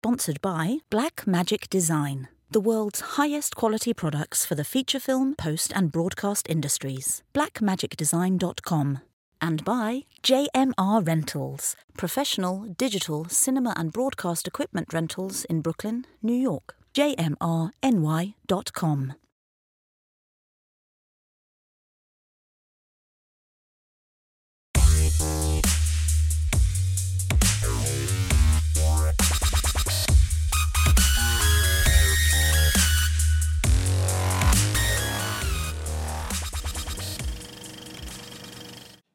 Sponsored by Blackmagic Design, the world's highest quality products for the feature film, post, and broadcast industries. BlackMagicDesign.com. And by JMR Rentals, professional digital cinema and broadcast equipment rentals in Brooklyn, New York. JMRNY.com.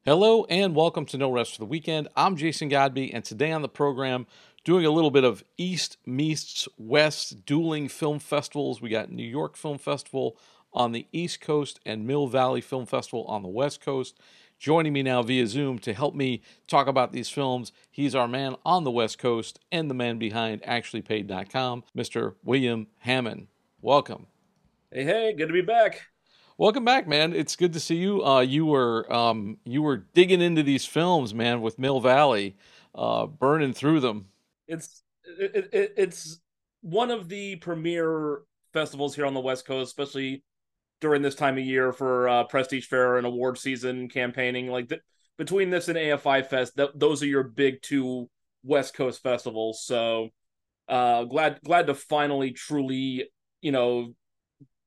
Hello and welcome to No Rest for the Weekend. I'm Jason Godbey, and today on the program, doing a little bit of East meets West dueling film festivals. We got New York Film Festival on the East Coast and Mill Valley Film Festival on the West Coast. Joining me now via Zoom to help me talk about these films, he's our man on the West Coast and the man behind ActuallyPaid.com, Mr. William Hammon. Welcome. Hey, hey, good to be back. Welcome back, man. It's good to see you. Uh, you were um, you were digging into these films, man, with Mill Valley, uh, burning through them. It's it, it, it's one of the premier festivals here on the West Coast, especially during this time of year for uh, Prestige Fare and award season campaigning. Like the, between this and AFI Fest, th- those are your big two West Coast festivals. So uh, glad glad to finally truly you know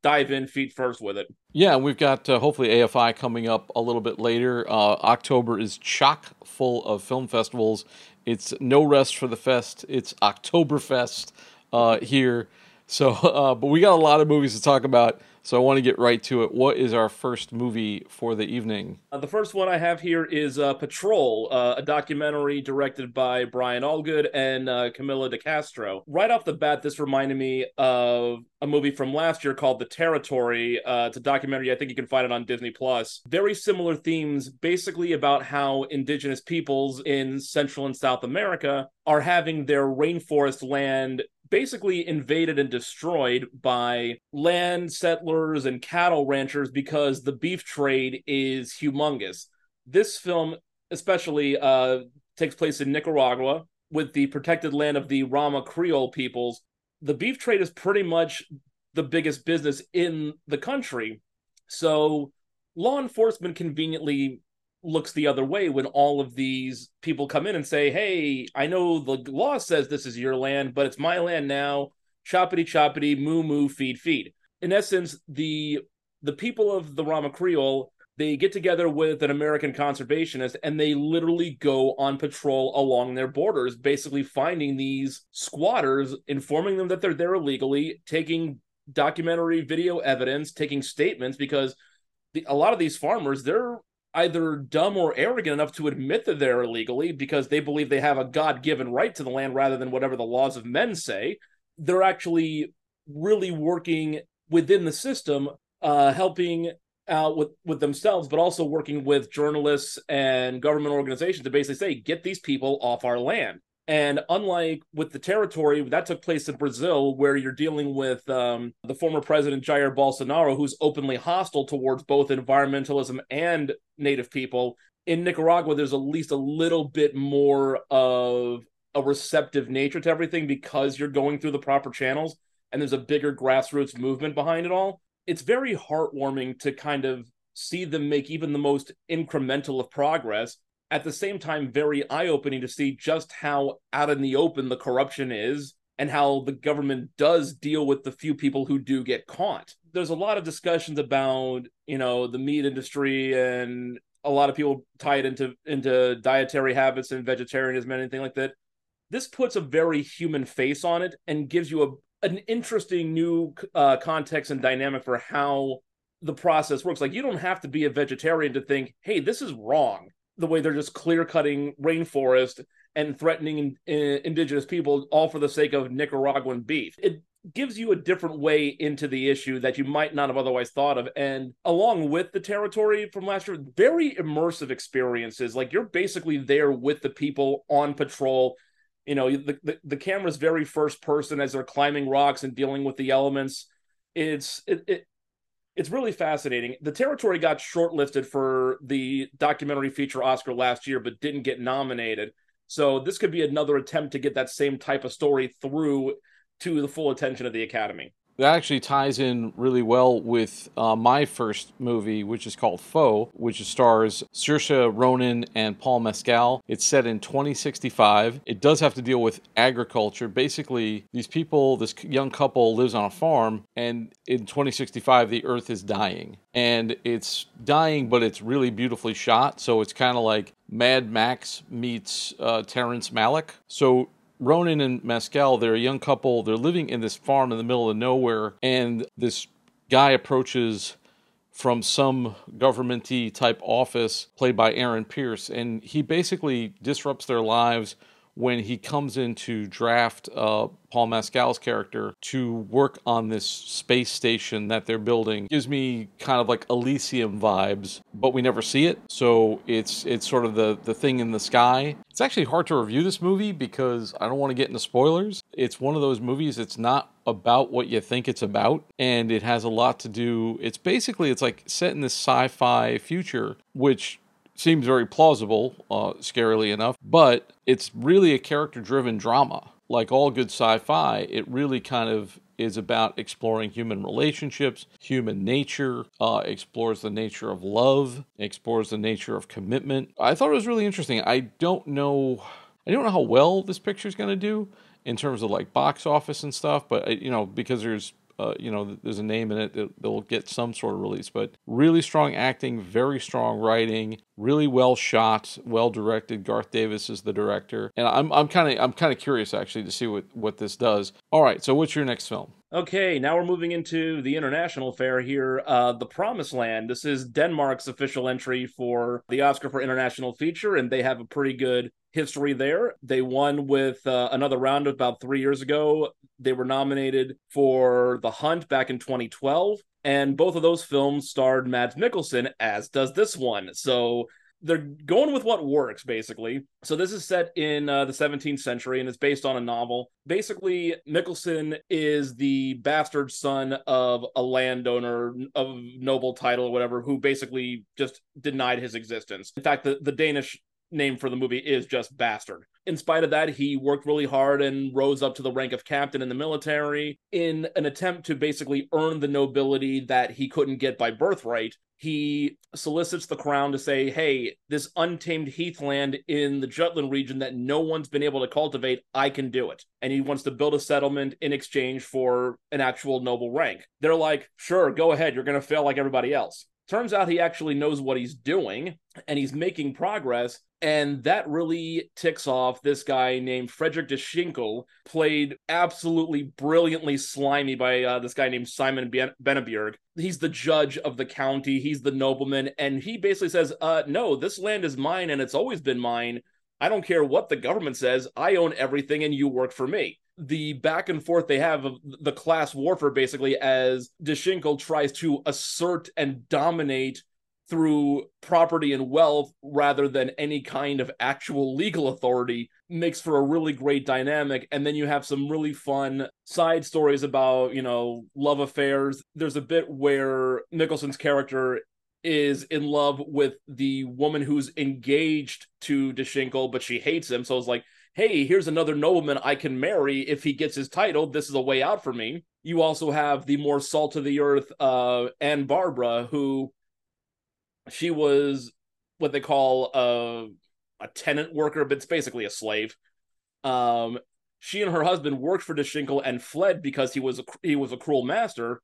dive in feet first with it. Yeah, we've got uh, hopefully AFI coming up a little bit later. Uh, October is chock full of film festivals. It's no rest for the fest. It's Oktoberfest uh, here. So, uh, but we got a lot of movies to talk about. So I want to get right to it. What is our first movie for the evening? Uh, the first one I have here is uh, Patrol, uh, a documentary directed by Brian Allgood and uh, Camila de Castro. Right off the bat, this reminded me of a movie from last year called The Territory. Uh, it's a documentary. I think you can find it on Disney Plus. Very similar themes, basically about how indigenous peoples in Central and South America are having their rainforest land basically invaded and destroyed by land settlers and cattle ranchers because the beef trade is humongous. This film, especially, uh, takes place in Nicaragua with the protected land of the Rama Creole peoples. The beef trade is pretty much the biggest business in the country. So law enforcement conveniently looks the other way when all of these people come in and say, "Hey, I know the law says this is your land, but it's my land now." Choppity choppity, moo moo, feed feed. In essence, the the people of the Rama Creole they get together with an American conservationist and they literally go on patrol along their borders, basically finding these squatters, informing them that they're there illegally, taking documentary video evidence, taking statements because the, a lot of these farmers they're either dumb or arrogant enough to admit that they're illegally because they believe they have a God given right to the land rather than whatever the laws of men say. They're actually really working within the system, uh, helping out with, with themselves, but also working with journalists and government organizations to basically say, get these people off our land. And unlike with the territory that took place in Brazil, where you're dealing with um, the former president Jair Bolsonaro, who's openly hostile towards both environmentalism and native people, in Nicaragua, there's at least a little bit more of a receptive nature to everything because you're going through the proper channels and there's a bigger grassroots movement behind it all. It's very heartwarming to kind of see them make even the most incremental of progress at the same time very eye-opening to see just how out in the open the corruption is and how the government does deal with the few people who do get caught. There's a lot of discussions about, you know, the meat industry and a lot of people tie it into into dietary habits and vegetarianism and anything like that. This puts a very human face on it and gives you a an interesting new uh, context and dynamic for how the process works. Like you don't have to be a vegetarian to think, "Hey, this is wrong." The way they're just clear cutting rainforest and threatening in, in, indigenous people all for the sake of Nicaraguan beef. It gives you a different way into the issue that you might not have otherwise thought of. And along with the territory from last year, very immersive experiences. Like you're basically there with the people on patrol. You know, the, the, the camera's very first person as they're climbing rocks and dealing with the elements. It's it, it it's really fascinating. The territory got shortlisted for the documentary feature Oscar last year, but didn't get nominated. So this could be another attempt to get that same type of story through to the full attention of the Academy that actually ties in really well with uh, my first movie, which is called Foe, which stars Saoirse Ronan and Paul Mescal. It's set in 2065. It does have to deal with agriculture. Basically, these people, this young couple lives on a farm, and in 2065, the earth is dying. And it's dying, but it's really beautifully shot. So it's kind of like Mad Max meets uh, Terrence Malick. So Ronan and Mescal, they're a young couple. They're living in this farm in the middle of nowhere, and this guy approaches from some governmenty type office played by Aaron Pierre, and he basically disrupts their lives when he comes in to draft uh, Paul Mescal's character to work on this space station that they're building gives me kind of like Elysium vibes, but we never see it. So it's it's sort of the the thing in the sky. It's actually hard to review this movie because I don't want to get into spoilers. It's one of those movies it's not about what you think it's about and it has a lot to do it's basically it's like set in this sci-fi future which seems very plausible, uh, scarily enough, but it's really a character driven drama. Like all good sci fi, it really kind of is about exploring human relationships, human nature, uh, explores the nature of love, explores the nature of commitment. I thought it was really interesting. I don't know. I don't know how well this picture is going to do in terms of like box office and stuff, but uh, you know because there's uh, you know, there's a name in it that they'll get some sort of release. But really strong acting, very strong writing, really well shot, well directed. Garth Davis is the director, and I'm I'm kind of I'm kind of curious actually to see what what this does. All right, so what's your next film? Okay, now we're moving into the international fare here. Uh, the Promised Land. This is Denmark's official entry for the Oscar for International Feature, and they have a pretty good history there. They won with uh, another round about three years ago. They were nominated for The Hunt back in 2012, and both of those films starred Mads Mikkelsen, as does this one. So they're going with what works basically so this is set in uh, the 17th century and it's based on a novel basically Mikkelsen is the bastard son of a landowner of noble title or whatever who basically just denied his existence in fact the, the danish name for the movie is just Bastard. In spite of that, he worked really hard and rose up to the rank of captain in the military in an attempt to basically earn the nobility that he couldn't get by birthright. He solicits the crown to say, hey, this untamed heathland in the Jutland region that no one's been able to cultivate, I can do it. And he wants to build a settlement in exchange for an actual noble rank. They're like, sure, go ahead. You're going to fail like everybody else. Turns out he actually knows what he's doing and he's making progress. And that really ticks off this guy named Frederick de Schinkel, played absolutely brilliantly slimy by uh, this guy named Simon ben- He's the judge of the county, he's the nobleman, and he basically says, uh, No, this land is mine and it's always been mine. I don't care what the government says, I own everything and you work for me the back and forth they have of the class warfare basically as de Schinkel tries to assert and dominate through property and wealth rather than any kind of actual legal authority makes for a really great dynamic. And then you have some really fun side stories about you know love affairs. There's a bit where Mikkelsen's character is in love with the woman who's engaged to de Schinkel but she hates him. So it's like hey, here's another nobleman I can marry if he gets his title. This is a way out for me. You also have the more salt of the earth uh, Anne Barbara, who she was what they call a, a tenant worker, but it's basically a slave. Um, she and her husband worked for de Schinkel and fled because he was a, he was a cruel master.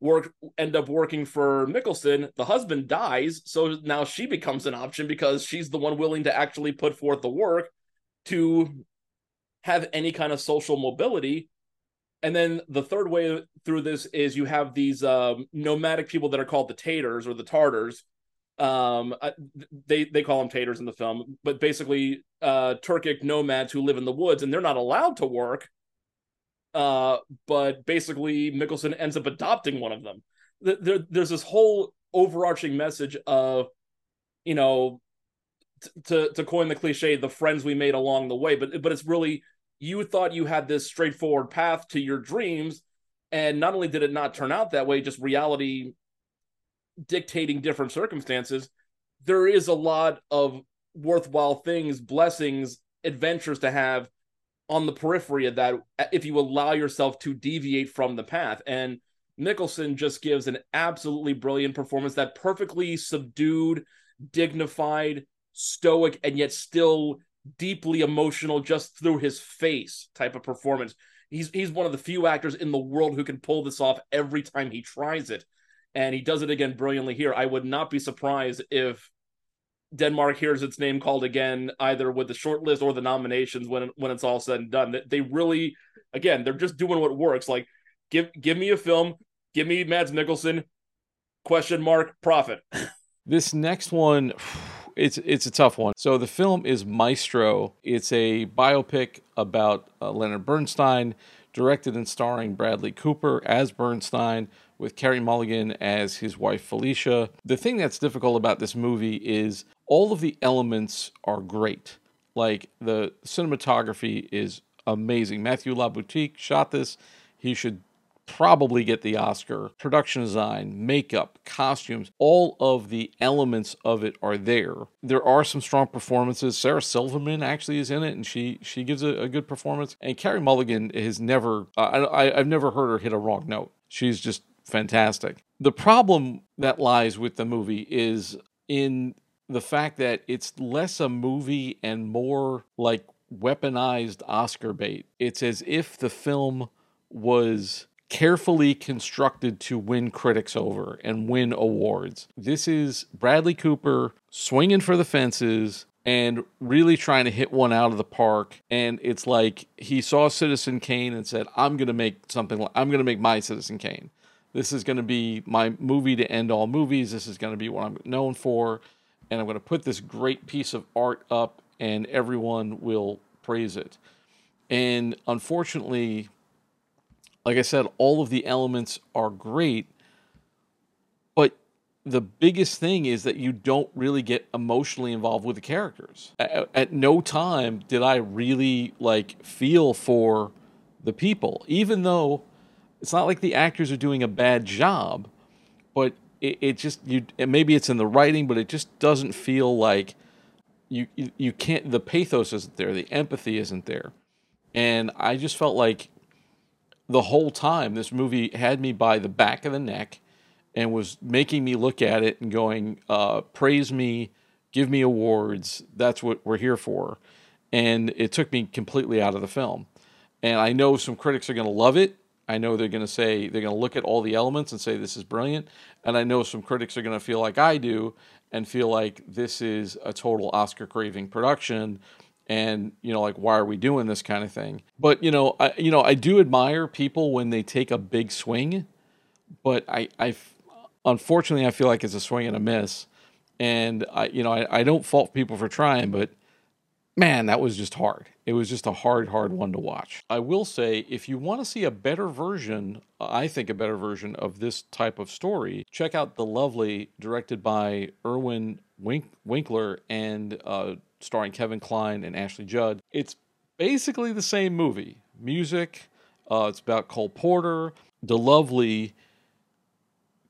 Work end up working for Mikkelsen. The husband dies, so now she becomes an option because she's the one willing to actually put forth the work to have any kind of social mobility. And then the third way through this is you have these um, nomadic people that are called the Tatars or the Tartars. Um, they they call them Tatars in the film, but basically uh, Turkic nomads who live in the woods and they're not allowed to work. Uh, but basically Mikkelsen ends up adopting one of them. There, there's this whole overarching message of, you know, to to coin the cliche, the friends we made along the way. But but it's really you thought you had this straightforward path to your dreams, and not only did it not turn out that way, just reality dictating different circumstances. There is a lot of worthwhile things, blessings adventures to have on the periphery of that if you allow yourself to deviate from the path. And Nicholson just gives an absolutely brilliant performance that perfectly subdued, dignified, stoic, and yet still deeply emotional just through his face type of performance. He's he's one of the few actors in the world who can pull this off every time he tries it. And he does it again brilliantly here. I would not be surprised if Denmark hears its name called again, either with the short list or the nominations when when it's all said and done. That They really, again, they're just doing what works. Like, give give me a film, give me Mads Mikkelsen, question mark profit. This next one, it's it's a tough one. So the film is Maestro. It's a biopic about uh, Leonard Bernstein, directed and starring Bradley Cooper as Bernstein with Carey Mulligan as his wife Felicia. The thing that's difficult about this movie is all of the elements are great. Like the cinematography is amazing. Matthew Libatique shot this. He should probably get the Oscar. Production design, makeup, costumes, all of the elements of it are there. There are some strong performances. Sarah Silverman actually is in it, and she she gives a, a good performance. And Carey Mulligan has never I, I I've never heard her hit a wrong note. She's just fantastic. The problem that lies with the movie is in the fact that it's less a movie and more like weaponized Oscar bait. It's as if the film was carefully constructed to win critics over and win awards. This is Bradley Cooper swinging for the fences and really trying to hit one out of the park. And it's like he saw Citizen Kane and said, I'm going to make something, I'm going to make my Citizen Kane. This is going to be my movie to end all movies. This is going to be what I'm known for. And I'm going to put this great piece of art up and everyone will praise it. And unfortunately, like I said, all of the elements are great, but the biggest thing is that you don't really get emotionally involved with the characters. At, at, no time did I really like feel for the people, even though it's not like the actors are doing a bad job, but it, it just you maybe it's in the writing, but it just doesn't feel like you, you you can't the pathos isn't there, the empathy isn't there, and I just felt like the whole time this movie had me by the back of the neck and was making me look at it and going, uh, praise me, give me awards. That's what we're here for. And it took me completely out of the film. And I know some critics are going to love it. I know they're going to say, they're going to look at all the elements and say, this is brilliant. And I know some critics are going to feel like I do and feel like this is a total Oscar craving production and you know like why are we doing this kind of thing? But you know i you know i do admire people when they take a big swing but i i unfortunately i feel like it's a swing and a miss. And i you know i, I don't fault people for trying but man that was just hard. It was just a hard hard one to watch. I will say if you want to see a better version i think a better version of this type of story check out the lovely directed by irwin Wink- winkler and uh, starring Kevin Kline and Ashley Judd. It's basically the same movie. Music, uh, it's about Cole Porter. The Lovely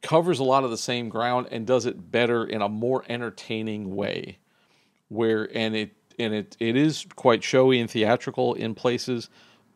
covers a lot of the same ground and does it better in a more entertaining way. Where and it and it it is quite showy and theatrical in places,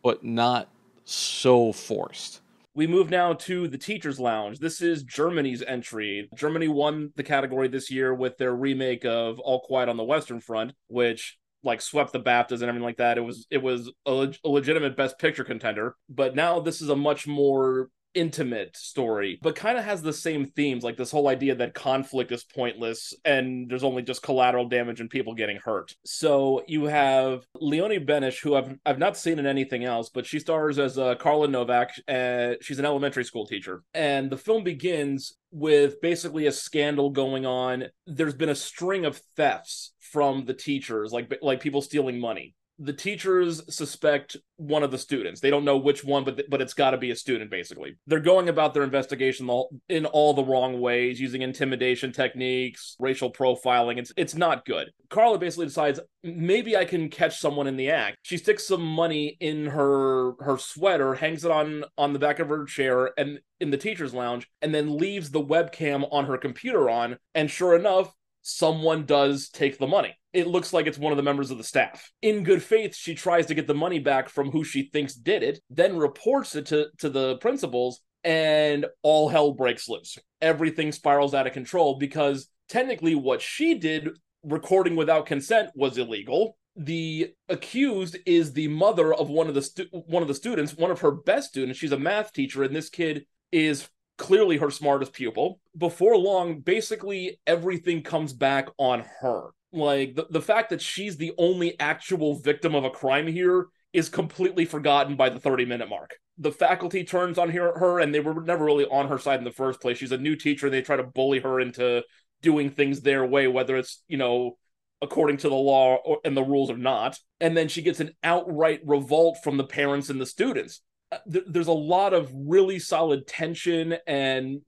but not so forced. We move now to the Teachers Lounge. This is Germany's entry. Germany won the category this year with their remake of All Quiet on the Western Front, which like swept the BAFTAs and everything like that. It was it was a, leg- a legitimate Best Picture contender. But now this is a much more intimate story, but kind of has the same themes, like this whole idea that conflict is pointless and there's only just collateral damage and people getting hurt. So you have Leonie Benesch, who I've I've not seen in anything else, but she stars as uh, Carla Novak. Uh, she's an elementary school teacher, and the film begins with basically a scandal going on. There's been a string of thefts from the teachers, like like people stealing money the teachers suspect one of the students. They don't know which one, but th- but it's got to be a student. Basically, they're going about their investigation in all the wrong ways, using intimidation techniques, racial profiling. It's it's not good. Carla basically decides maybe I can catch someone in the act. She sticks some money in her her sweater, hangs it on on the back of her chair, and in the teachers' lounge, and then leaves the webcam on her computer on. And sure enough, someone does take the money it looks like it's one of the members of the staff. In good faith, she tries to get the money back from who she thinks did it, then reports it to, to the principals, and all hell breaks loose. Everything spirals out of control because technically what she did, recording without consent, was illegal. The accused is the mother of one of the stu- one of the students, one of her best students. She's a math teacher, and this kid is clearly her smartest pupil. Before long, basically everything comes back on her. Like the, the fact that she's the only actual victim of a crime here is completely forgotten by the 30 minute mark. The faculty turns on her, her and they were never really on her side in the first place. She's a new teacher. And they try to bully her into doing things their way, whether it's, you know, according to the law or, and the rules or not. And then she gets an outright revolt from the parents and the students. Uh, th- there's a lot of really solid tension and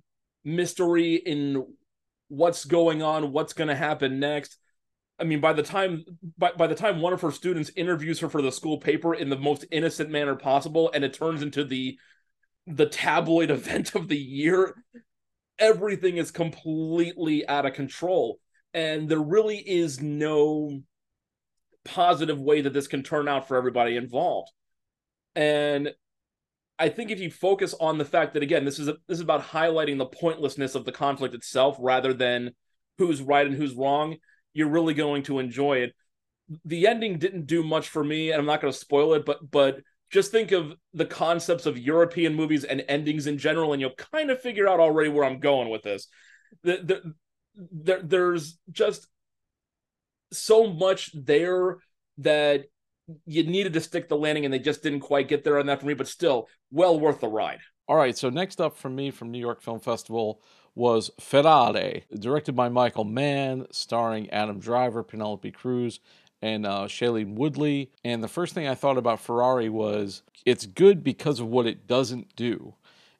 mystery in what's going on, what's going to happen next. I mean, by the time by, by the time one of her students interviews her for the school paper in the most innocent manner possible, and it turns into the the tabloid event of the year, everything is completely out of control, and there really is no positive way that this can turn out for everybody involved. And I think if you focus on the fact that again, this is a, this is about highlighting the pointlessness of the conflict itself rather than who's right and who's wrong you're really going to enjoy it. The ending didn't do much for me, and I'm not going to spoil it, but but just think of the concepts of European movies and endings in general, and you'll kind of figure out already where I'm going with this. The, the, the, there's just so much there that you needed to stick the landing, and they just didn't quite get there on that for me. But still, well worth the ride. All right, so next up from me from New York Film Festival was Ferrari, directed by Michael Mann, starring Adam Driver, Penelope Cruz, and uh, Shailene Woodley. And the first thing I thought about Ferrari was it's good because of what it doesn't do.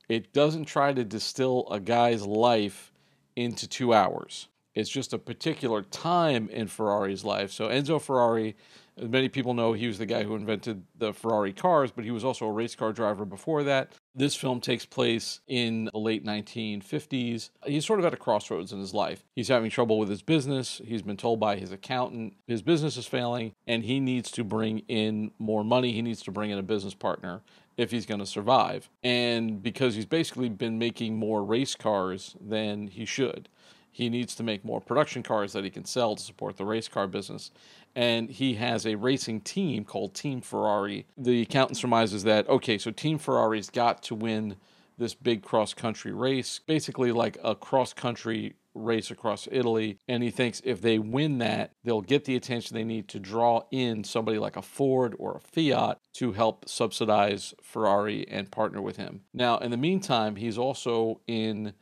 It doesn't try to distill a guy's life into two hours. It's just a particular time in Ferrari's life. So Enzo Ferrari as many people know, he was the guy who invented the Ferrari cars, but he was also a race car driver before that. This film takes place in the late 1950s. He's sort of at a crossroads in his life. He's having trouble with his business. He's been told by his accountant his business is failing and he needs to bring in more money. He needs to bring in a business partner if he's going to survive. And because he's basically been making more race cars than he should, he needs to make more production cars that he can sell to support the race car business and he has a racing team called Team Ferrari. The accountant surmises that, okay, so Team Ferrari's got to win this big cross country race, basically like a cross country race across Italy. And he thinks if they win that, they'll get the attention they need to draw in somebody like a Ford or a Fiat to help subsidize Ferrari and partner with him. Now, in the meantime, he's also in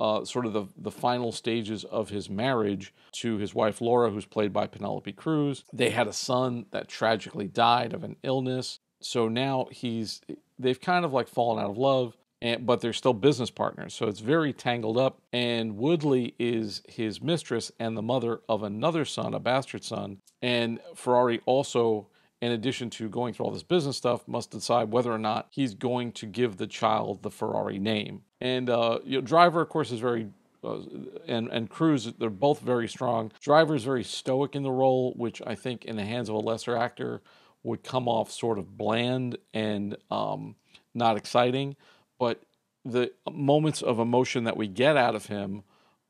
uh, sort of the, the final stages of his marriage to his wife Laura, who's played by Penelope Cruz. They had a son that tragically died of an illness. So now he's they've kind of like fallen out of love, and, but they're still business partners. So it's very tangled up. And Woodley is his mistress and the mother of another son, a bastard son. And Ferrari also in addition to going through all this business stuff, must decide whether or not he's going to give the child the Ferrari name. And uh, you know, Driver, of course, is very uh, and and Cruz, they're both very strong. Driver is very stoic in the role, which I think in the hands of a lesser actor would come off sort of bland and um, not exciting. But the moments of emotion that we get out of him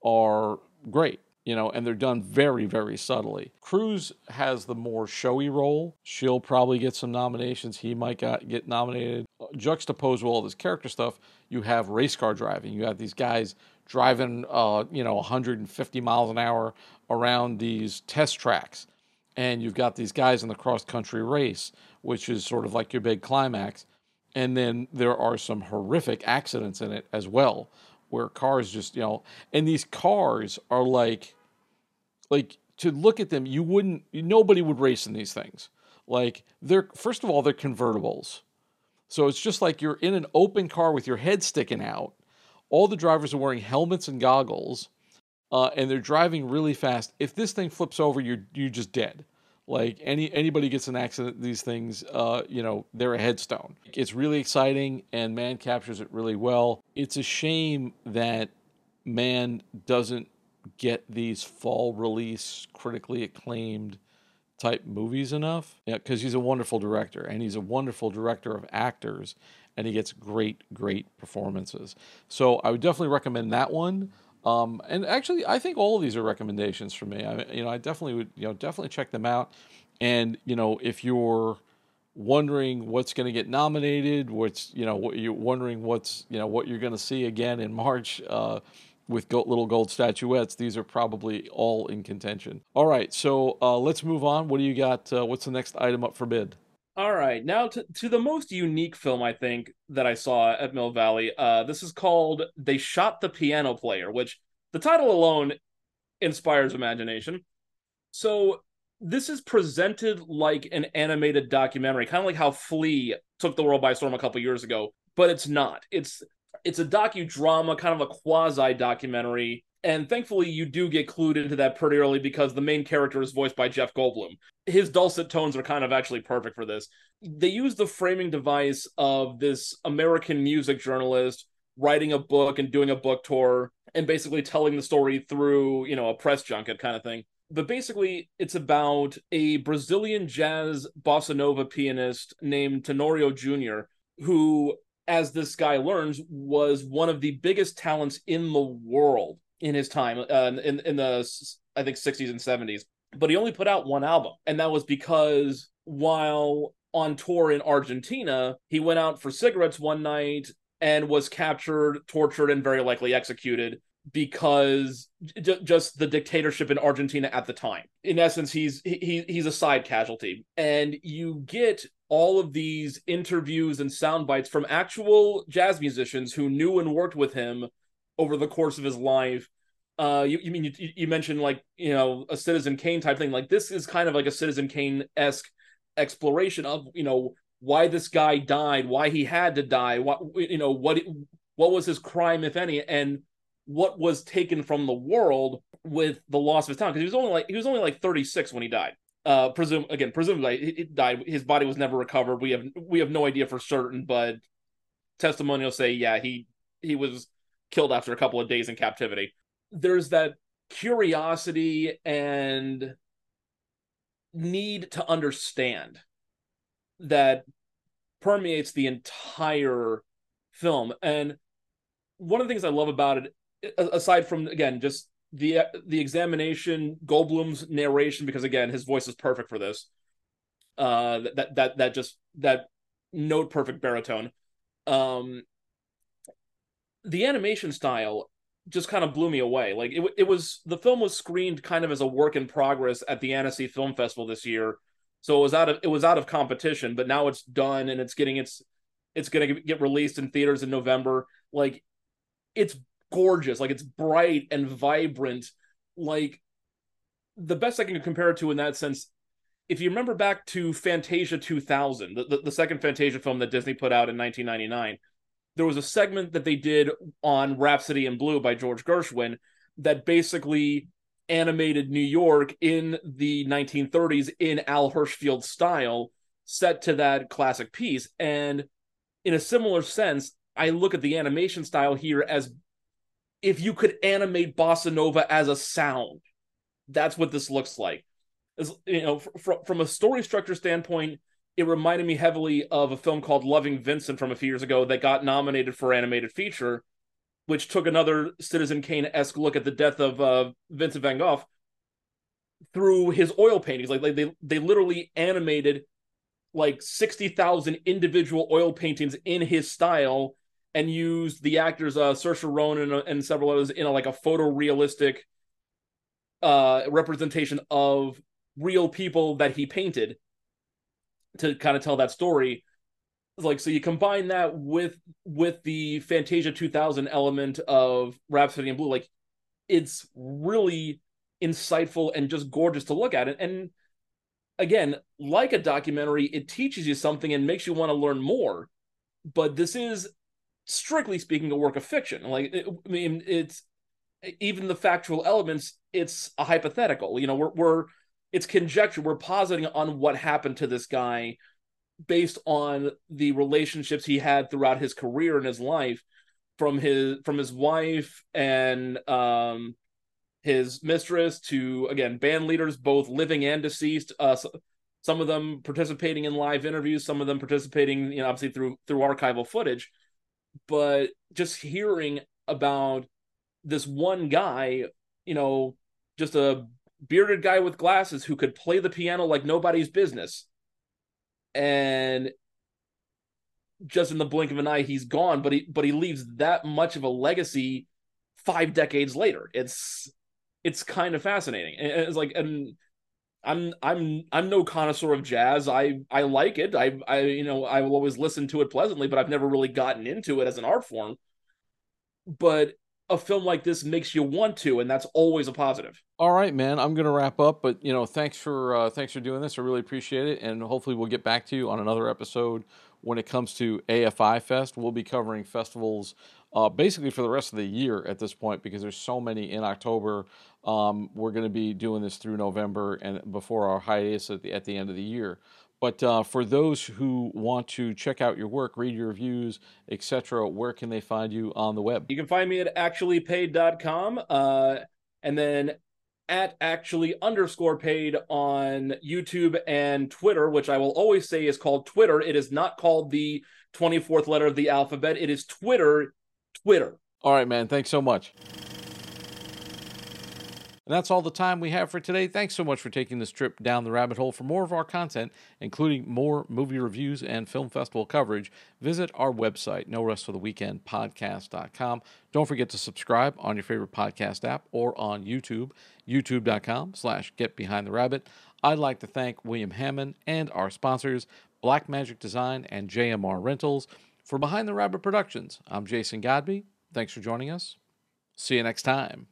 are great you know, and they're done very, very subtly. Cruz has the more showy role. She'll probably get some nominations. He might got, get nominated. Juxtaposed with all this character stuff, you have race car driving. You have these guys driving, uh, you know, 150 miles an hour around these test tracks. And you've got these guys in the cross country race, which is sort of like your big climax. And then there are some horrific accidents in it as well, where cars just, you know, and these cars are like, like to look at them, you wouldn't, nobody would race in these things. Like they're, first of all, they're convertibles. So it's just like you're in an open car with your head sticking out. All the drivers are wearing helmets and goggles, uh, and they're driving really fast. If this thing flips over, you're you're just dead. Like any anybody gets an accident, these things, uh, you know, they're a headstone. It's really exciting, and Mann captures it really well. It's a shame that Mann doesn't get these fall release, critically acclaimed type movies enough. Yeah, because he's a wonderful director and he's a wonderful director of actors and he gets great, great performances. So I would definitely recommend that one. Um, and actually, I think all of these are recommendations for me. I, you know, I definitely would, you know, definitely check them out. And you know, if you're wondering what's going to get nominated, what's you know, what you're wondering what's you know what you're going to see again in March. Uh, with little gold statuettes, these are probably all in contention. All right, so uh, let's move on. What do you got? Uh, what's the next item up for bid? All right, now to, to the most unique film I think that I saw at Mill Valley. Uh, this is called "They Shot the Piano Player," which the title alone inspires imagination. So this is presented like an animated documentary, kind of like how Flee took the world by storm a couple years ago, but it's not. It's it's a docudrama, kind of a quasi documentary. And thankfully, you do get clued into that pretty early because the main character is voiced by Jeff Goldblum. His dulcet tones are kind of actually perfect for this. They use the framing device of this American music journalist writing a book and doing a book tour and basically telling the story through, you know, a press junket kind of thing. But basically, it's about a Brazilian jazz bossa nova pianist named Tenorio Jr., who as this guy learns, was one of the biggest talents in the world in his time uh, in in the I think 60s and 70s. But he only put out one album, and that was because while on tour in Argentina, he went out for cigarettes one night and was captured, tortured, and very likely executed because j- just the dictatorship in Argentina at the time. In essence, he's he he's a side casualty, and you get all of these interviews and sound bites from actual jazz musicians who knew and worked with him over the course of his life. Uh, you, you mean you, you mentioned like you know a Citizen Kane type thing? Like this is kind of like a Citizen Kane esque exploration of you know why this guy died, why he had to die, what you know what what was his crime if any, and what was taken from the world with the loss of his town because he was only like he was only like 36 when he died uh presume again presumably he died. His body was never recovered. We have we have no idea for certain but testimonials say yeah he he was killed after a couple of days in captivity. There's that curiosity and need to understand that permeates the entire film. And one of the things i love about it aside from again just the the examination, Goldblum's narration, because again, his voice is perfect for this. Uh, that that that just that note perfect baritone. Um, the animation style just kind of blew me away. Like it, it was the film was screened kind of as a work in progress at the Annecy Film Festival this year, so it was out of it was out of competition. But now it's done and it's getting its it's going to get released in theaters in November. Like it's gorgeous. Like it's bright and vibrant. Like the best I can compare it to in that sense, if you remember back to Fantasia 2000, the, the, the second Fantasia film that Disney put out in 1999, there was a segment that they did on Rhapsody in Blue by George Gershwin that basically animated New York in the 1930s in Al Hirschfeld style, set to that classic piece. And in a similar sense, I look at the animation style here as if you could animate bossa nova as a sound that's what this looks like. You know fr- from a story structure standpoint it reminded me heavily of a film called loving vincent from a few years ago that got nominated for animated feature which took another citizen kane-esque look at the death of uh, vincent van gogh through his oil paintings. Like, like they they literally animated like 60,000 individual oil paintings in his style and used the actors uh Saoirse Ronan and, and several others in a, like a photorealistic uh representation of real people that he painted to kind of tell that story. Like so you combine that with with the Fantasia 2000 element of Rhapsody in Blue like it's really insightful and just gorgeous to look at. It and again like a documentary it teaches you something and makes you want to learn more. But this is strictly speaking, a work of fiction. Like, it, I mean, it's even the factual elements. It's a hypothetical. You know, we're we're it's conjecture. We're positing on what happened to this guy based on the relationships he had throughout his career and his life, from his from his wife and um his mistress to again band leaders, both living and deceased. Uh, some of them participating in live interviews, some of them participating, you know, obviously through through archival footage. But just hearing about this one guy, you know, just a bearded guy with glasses who could play the piano like nobody's business. And just in the blink of an eye, he's gone, but he but he leaves that much of a legacy five decades later. It's it's kind of fascinating. And it's like and I'm I'm I'm no connoisseur of jazz. I I like it. I I you know I will always listen to it pleasantly, but I've never really gotten into it as an art form. But a film like this makes you want to, and that's always a positive. All right, man. I'm gonna wrap up, but you know, thanks for uh, thanks for doing this. I really appreciate it, and hopefully we'll get back to you on another episode when it comes to AFI Fest. We'll be covering festivals uh, basically for the rest of the year at this point because there's so many in October. Um, we're going to be doing this through November and before our hiatus at the at the end of the year. But uh, for those who want to check out your work, read your reviews, etc., where can they find you on the web? You can find me at actuallypaid.com uh, and then at actually underscore paid on YouTube and Twitter, which I will always say is called Twitter. It is not called the 24th letter of the alphabet. It is Twitter, Twitter. All right, man. Thanks so much. And that's all the time we have for today. Thanks so much for taking this trip down the rabbit hole. For more of our content, including more movie reviews and film festival coverage, visit our website, no rest for the weekend podcast.com. Don't forget to subscribe on your favorite podcast app or on YouTube, youtube.com slash get behind the rabbit. I'd like to thank William Hammon and our sponsors, Blackmagic Design and JMR Rentals. For Behind the Rabbit Productions, I'm Jason Godbey. Thanks for joining us. See you next time.